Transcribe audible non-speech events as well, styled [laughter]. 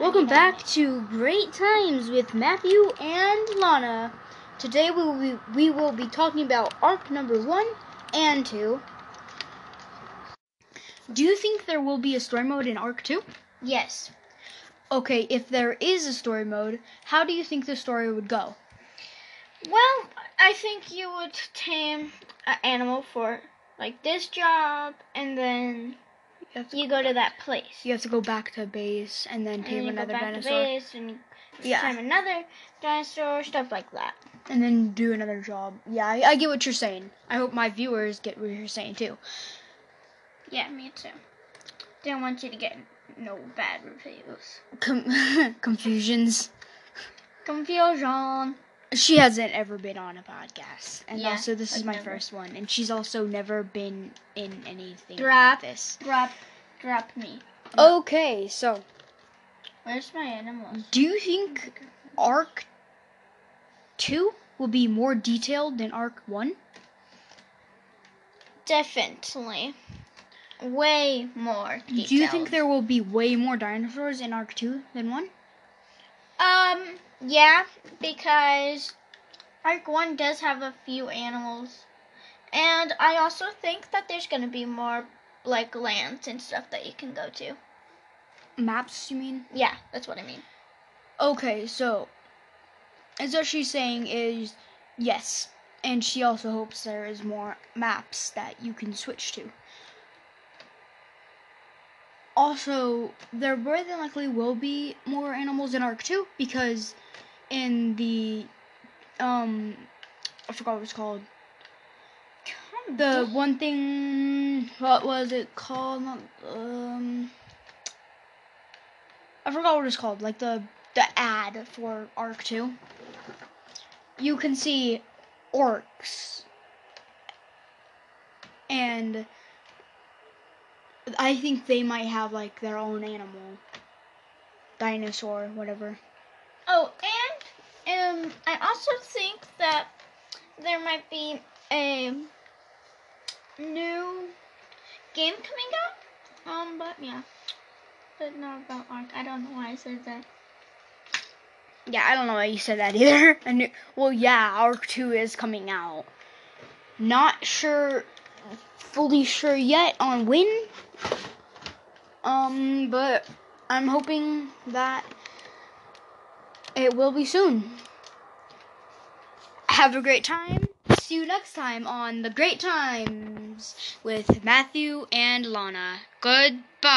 Welcome back to Great Times with Matthew and Lana. Today we will be, we will be talking about ARK number 1 and 2. Do you think there will be a story mode in ARK 2? Yes. Okay, if there is a story mode, how do you think the story would go? Well, I think you would tame an animal for like this job, and then You you go to that place. you have to go back to base and then and tame you go another back dinosaur. To base and you Yeah. tame another dinosaur, stuff like that. and then do another job. Yeah, I, I get what you're saying. I hope my viewers get what you're saying too. Yeah, me too. Don't want you to get no bad reviews. Com- [laughs] confusions. Confusion. She hasn't ever been on a podcast, and Yeah, also this is my never. first one, and she's also never been in anything Drop. like this. Drop, drop me. Okay, so Where's my animals? do you think ARK Two will be more detailed than ARK One? Definitely. Way more detailed. Do you think there will be way more dinosaurs in ARK Two than One? Um, yeah, because ARK 1 does have a few animals. And I also think that there's going to be more, like, lands and stuff that you can go to. Maps, you mean? Yeah, that's what I mean. Okay, so as what she's saying is yes, and she also hopes there is more maps that you can switch to. Also, there more than likely will be more animals in ARK 2 because in the um I forgot what it's called. The one thing what was it called? Um I forgot what it's called. Like the the ad for ARK 2. You can see orcs. And I think they might have like their own animal. Dinosaur, whatever. Oh, and um, I also think that there might be a new game coming out. Um, but yeah. But not about ARK. I don't know why I said that. Yeah, I don't know why you said that either. [laughs] I knew, well, yeah, ARK 2 is coming out. Not sure, fully sure yet on when. Um, but I'm hoping that it will be soon. Have a great time. See you next time on The Great Times with Matthew and Lana. Goodbye.